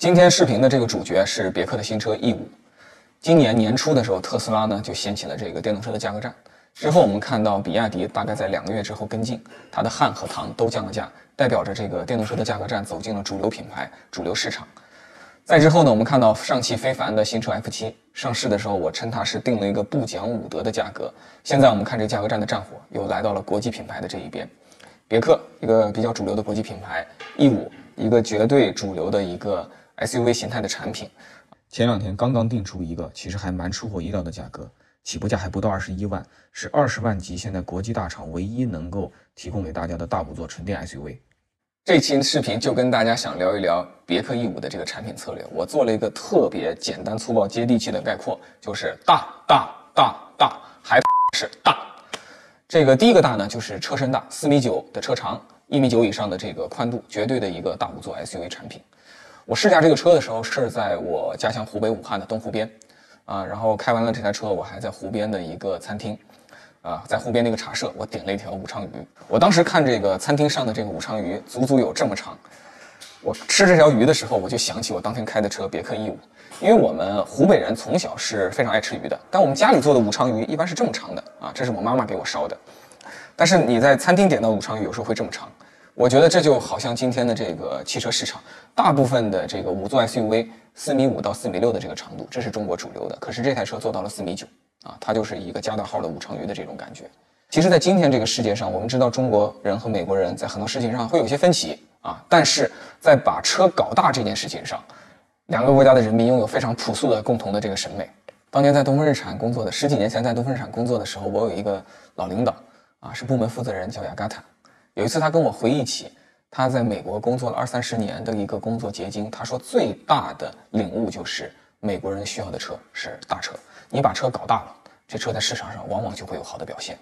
今天视频的这个主角是别克的新车 E 五。今年年初的时候，特斯拉呢就掀起了这个电动车的价格战。之后我们看到比亚迪大概在两个月之后跟进，它的汉和唐都降了价，代表着这个电动车的价格战走进了主流品牌、主流市场。再之后呢，我们看到上汽非凡的新车 F7 上市的时候，我称它是定了一个不讲武德的价格。现在我们看这价格战的战火又来到了国际品牌的这一边，别克一个比较主流的国际品牌，E 五一个绝对主流的一个。SUV 形态的产品，前两天刚刚定出一个，其实还蛮出乎意料的价格，起步价还不到二十一万，是二十万级现在国际大厂唯一能够提供给大家的大五座纯电 SUV。这期视频就跟大家想聊一聊别克 E 五的这个产品策略，我做了一个特别简单粗暴接地气的概括，就是大大大大，还是大。这个第一个大呢，就是车身大，四米九的车长，一米九以上的这个宽度，绝对的一个大五座 SUV 产品。我试驾这个车的时候是在我家乡湖北武汉的东湖边，啊，然后开完了这台车，我还在湖边的一个餐厅，啊，在湖边那个茶社，我点了一条武昌鱼。我当时看这个餐厅上的这个武昌鱼，足足有这么长。我吃这条鱼的时候，我就想起我当天开的车别克 E 五，因为我们湖北人从小是非常爱吃鱼的，但我们家里做的武昌鱼一般是这么长的，啊，这是我妈妈给我烧的。但是你在餐厅点到武昌鱼，有时候会这么长。我觉得这就好像今天的这个汽车市场，大部分的这个五座 SUV 四米五到四米六的这个长度，这是中国主流的。可是这台车做到了四米九啊，它就是一个加大号的武昌鱼的这种感觉。其实，在今天这个世界上，我们知道中国人和美国人在很多事情上会有些分歧啊，但是在把车搞大这件事情上，两个国家的人民拥有非常朴素的共同的这个审美。当年在东风日产工作的十几年前在东风日产工作的时候，我有一个老领导啊，是部门负责人，叫雅嘎塔。有一次，他跟我回忆起他在美国工作了二三十年的一个工作结晶。他说，最大的领悟就是美国人需要的车是大车。你把车搞大了，这车在市场上往往就会有好的表现。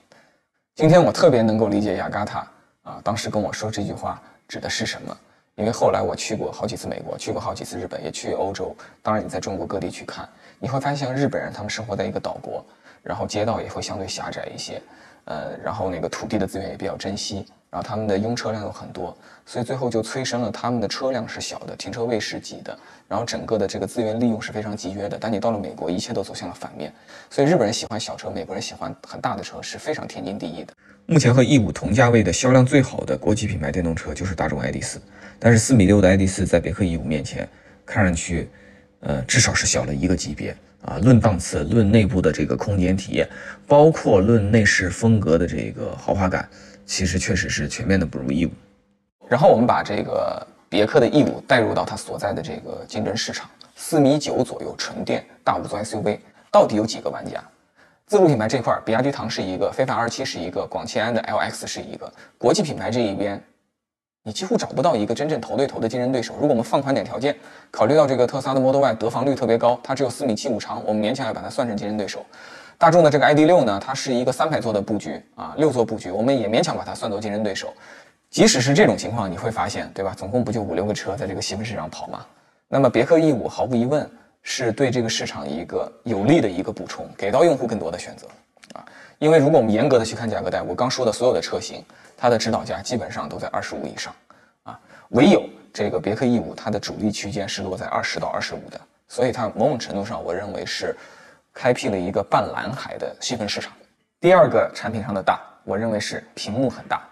今天我特别能够理解雅嘎塔啊，当时跟我说这句话指的是什么？因为后来我去过好几次美国，去过好几次日本，也去欧洲。当然，你在中国各地去看，你会发现，日本人他们生活在一个岛国，然后街道也会相对狭窄一些，呃，然后那个土地的资源也比较珍惜。然后他们的拥车量有很多，所以最后就催生了他们的车辆是小的，停车位是挤的，然后整个的这个资源利用是非常节约的。但你到了美国，一切都走向了反面。所以日本人喜欢小车，美国人喜欢很大的车，是非常天经地义的。目前和 E 五同价位的销量最好的国际品牌电动车就是大众 ID.4，但是四米六的 ID.4 在别克 E 五面前，看上去，呃，至少是小了一个级别啊。论档次，论内部的这个空间体验，包括论内饰风格的这个豪华感。其实确实是全面的不如 E 五，然后我们把这个别克的 E 五带入到它所在的这个竞争市场，四米九左右纯电大五座 SUV，到底有几个玩家？自主品牌这块，比亚迪唐是一个，非凡 R 七是一个，广汽安的 LX 是一个。国际品牌这一边，你几乎找不到一个真正头对头的竞争对手。如果我们放宽点条件，考虑到这个特斯拉的 Model Y 得房率特别高，它只有四米七五长，我们勉强要把它算成竞争对手。大众的这个 ID 六呢，它是一个三排座的布局啊，六座布局，我们也勉强把它算作竞争对手。即使是这种情况，你会发现，对吧？总共不就五六个车在这个细分市场跑吗？那么别克 E 五毫无疑问是对这个市场一个有利的一个补充，给到用户更多的选择啊。因为如果我们严格的去看价格带，我刚说的所有的车型，它的指导价基本上都在二十五以上啊，唯有这个别克 E 五，它的主力区间是落在二十到二十五的，所以它某种程度上，我认为是。开辟了一个半蓝海的细分市场。第二个产品上的大，我认为是屏幕很大。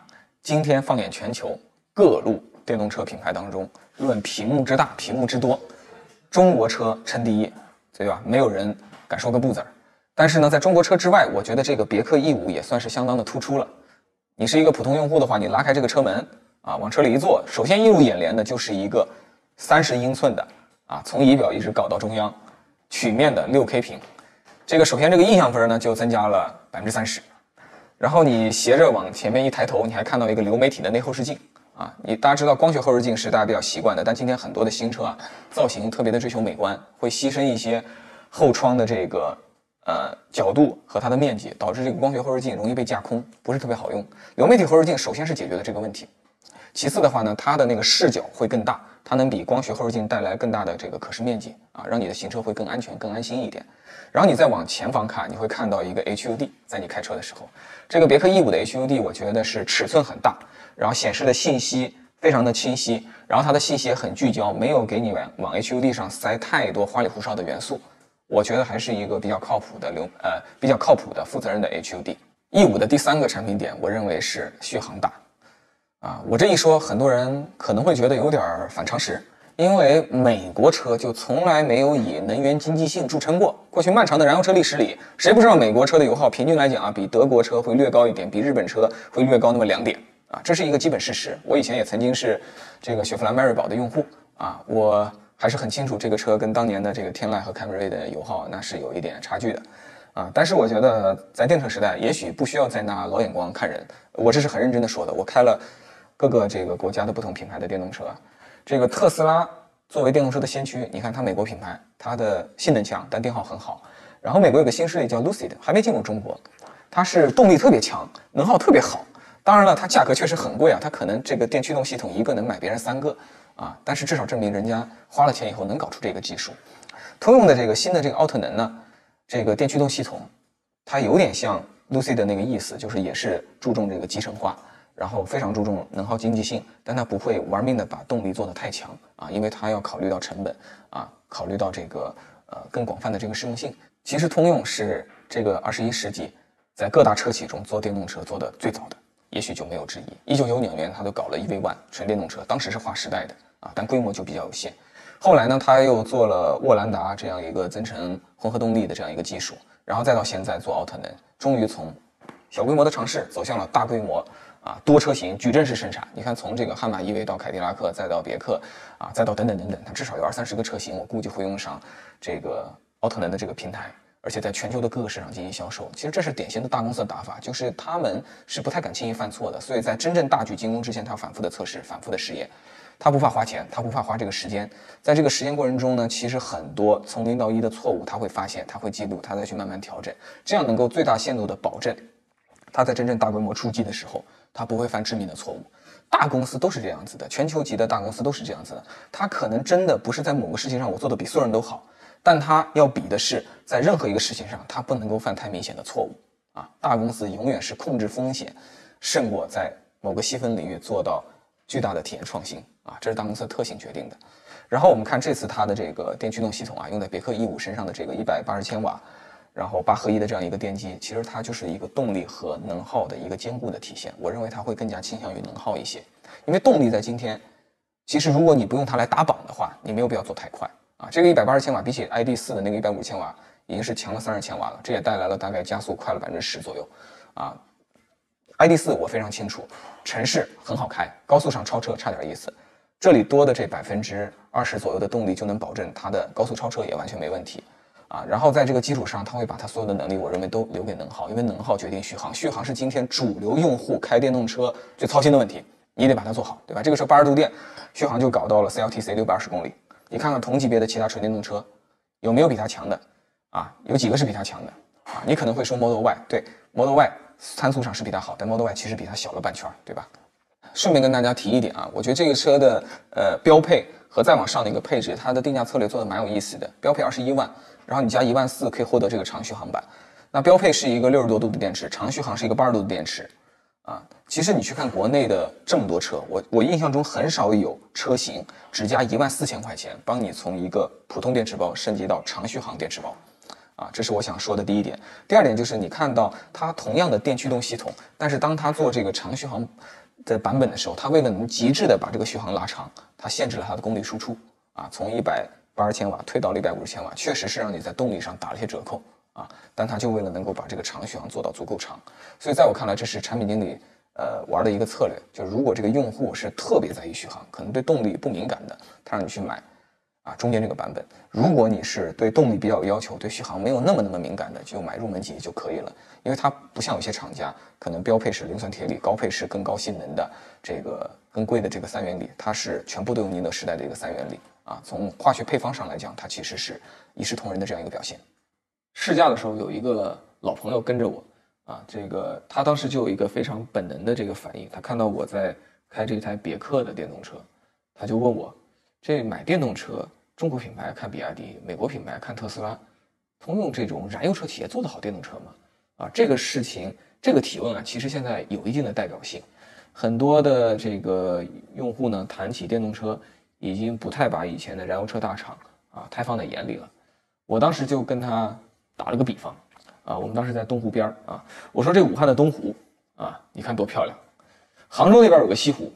今天放眼全球各路电动车品牌当中，论屏幕之大、屏幕之多，中国车称第一，对吧？没有人敢说个不字儿。但是呢，在中国车之外，我觉得这个别克 E 五也算是相当的突出了。你是一个普通用户的话，你拉开这个车门啊，往车里一坐，首先映入眼帘的就是一个三十英寸的啊，从仪表一直搞到中央，曲面的六 K 屏。这个首先这个印象分呢就增加了百分之三十，然后你斜着往前面一抬头，你还看到一个流媒体的内后视镜啊。你大家知道光学后视镜是大家比较习惯的，但今天很多的新车啊，造型特别的追求美观，会牺牲一些后窗的这个呃角度和它的面积，导致这个光学后视镜容易被架空，不是特别好用。流媒体后视镜首先是解决了这个问题，其次的话呢，它的那个视角会更大，它能比光学后视镜带来更大的这个可视面积啊，让你的行车会更安全、更安心一点。然后你再往前方看，你会看到一个 HUD，在你开车的时候，这个别克 E 五的 HUD 我觉得是尺寸很大，然后显示的信息非常的清晰，然后它的信息也很聚焦，没有给你往往 HUD 上塞太多花里胡哨的元素。我觉得还是一个比较靠谱的流呃比较靠谱的负责任的 HUD。E 五的第三个产品点，我认为是续航大。啊，我这一说，很多人可能会觉得有点反常识，因为美国车就从来没有以能源经济性著称过。过去漫长的燃油车历史里，谁不知道美国车的油耗平均来讲啊，比德国车会略高一点，比日本车会略高那么两点啊，这是一个基本事实。我以前也曾经是这个雪佛兰迈锐宝的用户啊，我还是很清楚这个车跟当年的这个天籁和凯美瑞的油耗那是有一点差距的。啊，但是我觉得在电车时代，也许不需要再拿老眼光看人。我这是很认真的说的。我开了各个这个国家的不同品牌的电动车，这个特斯拉作为电动车的先驱，你看它美国品牌，它的性能强，但电耗很好。然后美国有个新势力叫 Lucid，还没进入中国，它是动力特别强，能耗特别好。当然了，它价格确实很贵啊，它可能这个电驱动系统一个能买别人三个啊，但是至少证明人家花了钱以后能搞出这个技术。通用的这个新的这个奥特能呢？这个电驱动系统，它有点像 Lucy 的那个意思，就是也是注重这个集成化，然后非常注重能耗经济性，但它不会玩命的把动力做得太强啊，因为它要考虑到成本啊，考虑到这个呃更广泛的这个适用性。其实通用是这个二十一世纪在各大车企中做电动车做的最早的，也许就没有之一。一九九九年，它就搞了 EV One 纯电动车，当时是划时代的啊，但规模就比较有限。后来呢，他又做了沃兰达这样一个增程混合动力的这样一个技术，然后再到现在做奥特能，终于从小规模的尝试走向了大规模啊多车型矩阵式生产。你看，从这个汉马 EV 到凯迪拉克，再到别克啊，再到等等等等，它至少有二三十个车型，我估计会用上这个奥特能的这个平台，而且在全球的各个市场进行销售。其实这是典型的大公司的打法，就是他们是不太敢轻易犯错的，所以在真正大举进攻之前，他反复的测试，反复的试验。他不怕花钱，他不怕花这个时间，在这个实验过程中呢，其实很多从零到一的错误他会发现，他会记录，他再去慢慢调整，这样能够最大限度的保证他在真正大规模出击的时候，他不会犯致命的错误。大公司都是这样子的，全球级的大公司都是这样子的。他可能真的不是在某个事情上我做的比所有人都好，但他要比的是在任何一个事情上，他不能够犯太明显的错误啊。大公司永远是控制风险胜过在某个细分领域做到巨大的体验创新。啊，这是大公司的特性决定的。然后我们看这次它的这个电驱动系统啊，用在别克 E5 身上的这个一百八十千瓦，然后八合一的这样一个电机，其实它就是一个动力和能耗的一个兼顾的体现。我认为它会更加倾向于能耗一些，因为动力在今天，其实如果你不用它来打榜的话，你没有必要做太快啊。这个一百八十千瓦比起 i d 四的那个一百五十千瓦，已经是强了三十千瓦了，这也带来了大概加速快了百分之十左右啊。i d 四我非常清楚，城市很好开，高速上超车差点意思。这里多的这百分之二十左右的动力就能保证它的高速超车也完全没问题，啊，然后在这个基础上，它会把它所有的能力，我认为都留给能耗，因为能耗决定续航，续航是今天主流用户开电动车最操心的问题，你得把它做好，对吧？这个车八十度电，续航就搞到了 CLTC 六百二十公里，你看看同级别的其他纯电动车，有没有比它强的？啊，有几个是比它强的？啊，你可能会说 Model Y，对，Model Y 参数上是比它好，但 Model Y 其实比它小了半圈，对吧？顺便跟大家提一点啊，我觉得这个车的呃标配和再往上的一个配置，它的定价策略做的蛮有意思的。标配二十一万，然后你加一万四可以获得这个长续航版。那标配是一个六十多度的电池，长续航是一个八十度的电池。啊，其实你去看国内的这么多车，我我印象中很少有车型只加一万四千块钱，帮你从一个普通电池包升级到长续航电池包。啊，这是我想说的第一点。第二点就是你看到它同样的电驱动系统，但是当它做这个长续航。的版本的时候，它为了能极致的把这个续航拉长，它限制了它的功率输出啊，从一百八十千瓦推到了一百五十千瓦，确实是让你在动力上打了些折扣啊。但它就为了能够把这个长续航做到足够长，所以在我看来，这是产品经理呃玩的一个策略。就如果这个用户是特别在意续航，可能对动力不敏感的，他让你去买。啊，中间这个版本，如果你是对动力比较有要求，对续航没有那么那么敏感的，就买入门级就可以了。因为它不像有些厂家，可能标配是磷酸铁锂，高配是更高性能的这个更贵的这个三元锂，它是全部都用宁德时代的一个三元锂啊。从化学配方上来讲，它其实是一视同仁的这样一个表现。试驾的时候有一个老朋友跟着我啊，这个他当时就有一个非常本能的这个反应，他看到我在开这台别克的电动车，他就问我，这买电动车。中国品牌看比亚迪，美国品牌看特斯拉，通用这种燃油车企业做得好电动车吗？啊，这个事情，这个提问啊，其实现在有一定的代表性，很多的这个用户呢，谈起电动车，已经不太把以前的燃油车大厂啊太放在眼里了。我当时就跟他打了个比方，啊，我们当时在东湖边啊，我说这武汉的东湖啊，你看多漂亮。杭州那边有个西湖，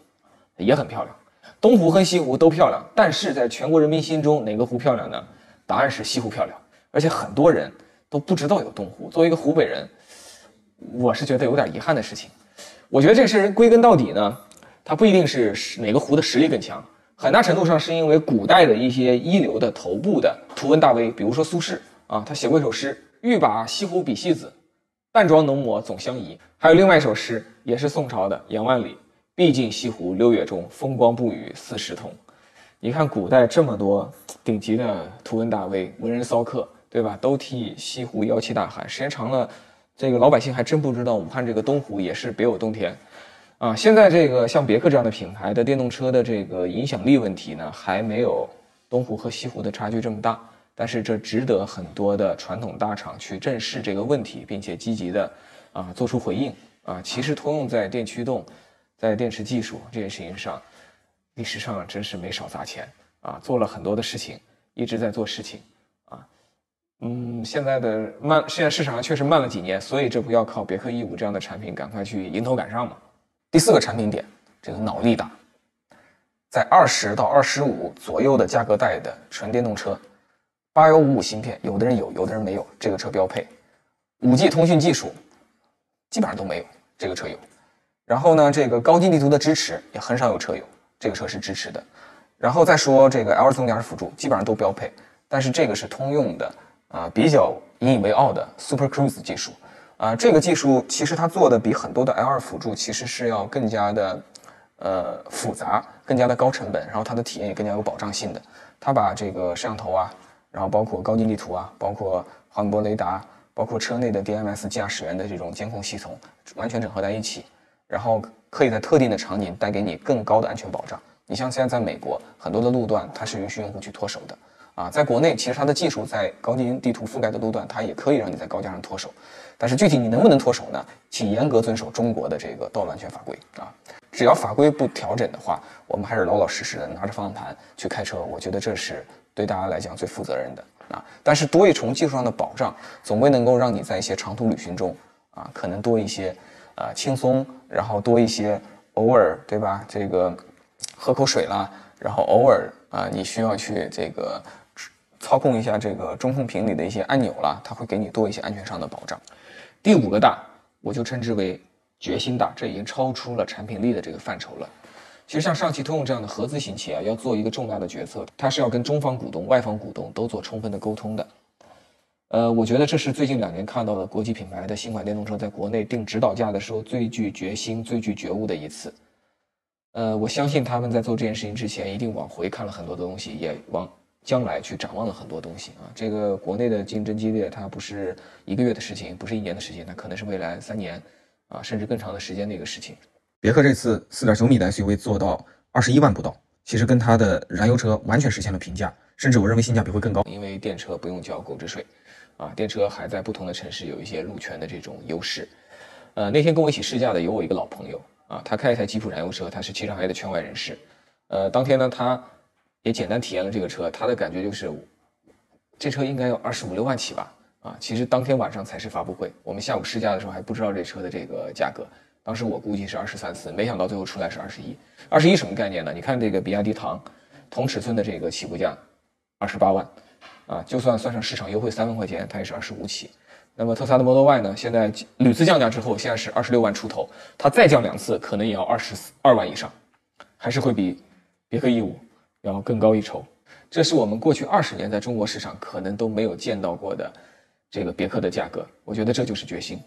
也很漂亮。东湖和西湖都漂亮，但是在全国人民心中，哪个湖漂亮呢？答案是西湖漂亮。而且很多人都不知道有东湖。作为一个湖北人，我是觉得有点遗憾的事情。我觉得这事归根到底呢，它不一定是哪个湖的实力更强，很大程度上是因为古代的一些一流的头部的图文大 V，比如说苏轼啊，他写过一首诗：“欲把西湖比西子，淡妆浓抹总相宜。”还有另外一首诗，也是宋朝的杨万里：“毕竟西湖六月中，风光不与四时同。”你看古代这么多顶级的图文大 V、文人骚客，对吧？都替西湖摇旗大喊，时间长了。这个老百姓还真不知道，武汉这个东湖也是别有洞天，啊！现在这个像别克这样的品牌的电动车的这个影响力问题呢，还没有东湖和西湖的差距这么大。但是这值得很多的传统大厂去正视这个问题，并且积极的啊做出回应啊。其实通用在电驱动、在电池技术这件事情上，历史上真是没少砸钱啊，做了很多的事情，一直在做事情啊。嗯，现在的慢，现在市场上确实慢了几年，所以这不要靠别克 E 五这样的产品赶快去迎头赶上吗？第四个产品点，这个脑力大，在二十到二十五左右的价格带的纯电动车，八幺五五芯片，有的人有，有的人没有，这个车标配。五 G 通讯技术基本上都没有，这个车有。然后呢，这个高精地图的支持也很少有车有，这个车是支持的。然后再说这个 L 自动驾驶辅助，基本上都标配，但是这个是通用的。啊，比较引以为傲的 Super Cruise 技术，啊，这个技术其实它做的比很多的 L2 辅助其实是要更加的，呃，复杂，更加的高成本，然后它的体验也更加有保障性的。它把这个摄像头啊，然后包括高精地图啊，包括航波雷达，包括车内的 DMS 驾驶员的这种监控系统，完全整合在一起，然后可以在特定的场景带给你更高的安全保障。你像现在在美国很多的路段，它是允许用户去脱手的。啊，在国内其实它的技术在高精地图覆盖的路段，它也可以让你在高架上脱手，但是具体你能不能脱手呢？请严格遵守中国的这个道路安全法规啊！只要法规不调整的话，我们还是老老实实的拿着方向盘去开车，我觉得这是对大家来讲最负责任的啊！但是多一重技术上的保障，总归能够让你在一些长途旅行中啊，可能多一些呃轻松，然后多一些偶尔对吧？这个喝口水啦，然后偶尔啊你需要去这个。操控一下这个中控屏里的一些按钮啦，它会给你多一些安全上的保障。第五个大，我就称之为决心大，这已经超出了产品力的这个范畴了。其实像上汽通用这样的合资型企业要做一个重大的决策，它是要跟中方股东、外方股东都做充分的沟通的。呃，我觉得这是最近两年看到的国际品牌的新款电动车在国内定指导价的时候最具决心、最具觉悟的一次。呃，我相信他们在做这件事情之前，一定往回看了很多的东西，也往。将来去展望了很多东西啊，这个国内的竞争激烈，它不是一个月的事情，不是一年的事情，它可能是未来三年啊，甚至更长的时间的一个事情。别克这次四点九米的 SUV 做到二十一万不到，其实跟它的燃油车完全实现了平价，甚至我认为性价比会更高，因为电车不用交购置税，啊，电车还在不同的城市有一些路权的这种优势。呃，那天跟我一起试驾的有我一个老朋友啊，他开一台吉普燃油车，他是汽车行业的圈外人士。呃，当天呢，他。也简单体验了这个车，他的感觉就是，这车应该要二十五六万起吧？啊，其实当天晚上才是发布会，我们下午试驾的时候还不知道这车的这个价格。当时我估计是二十三四，没想到最后出来是二十一。二十一什么概念呢？你看这个比亚迪唐，同尺寸的这个起步价二十八万，啊，就算算上市场优惠三万块钱，它也是二十五起。那么特斯拉的 Model Y 呢？现在屡次降价之后，现在是二十六万出头，它再降两次，可能也要二十二万以上，还是会比别克 E 五。然后更高一筹，这是我们过去二十年在中国市场可能都没有见到过的这个别克的价格，我觉得这就是决心。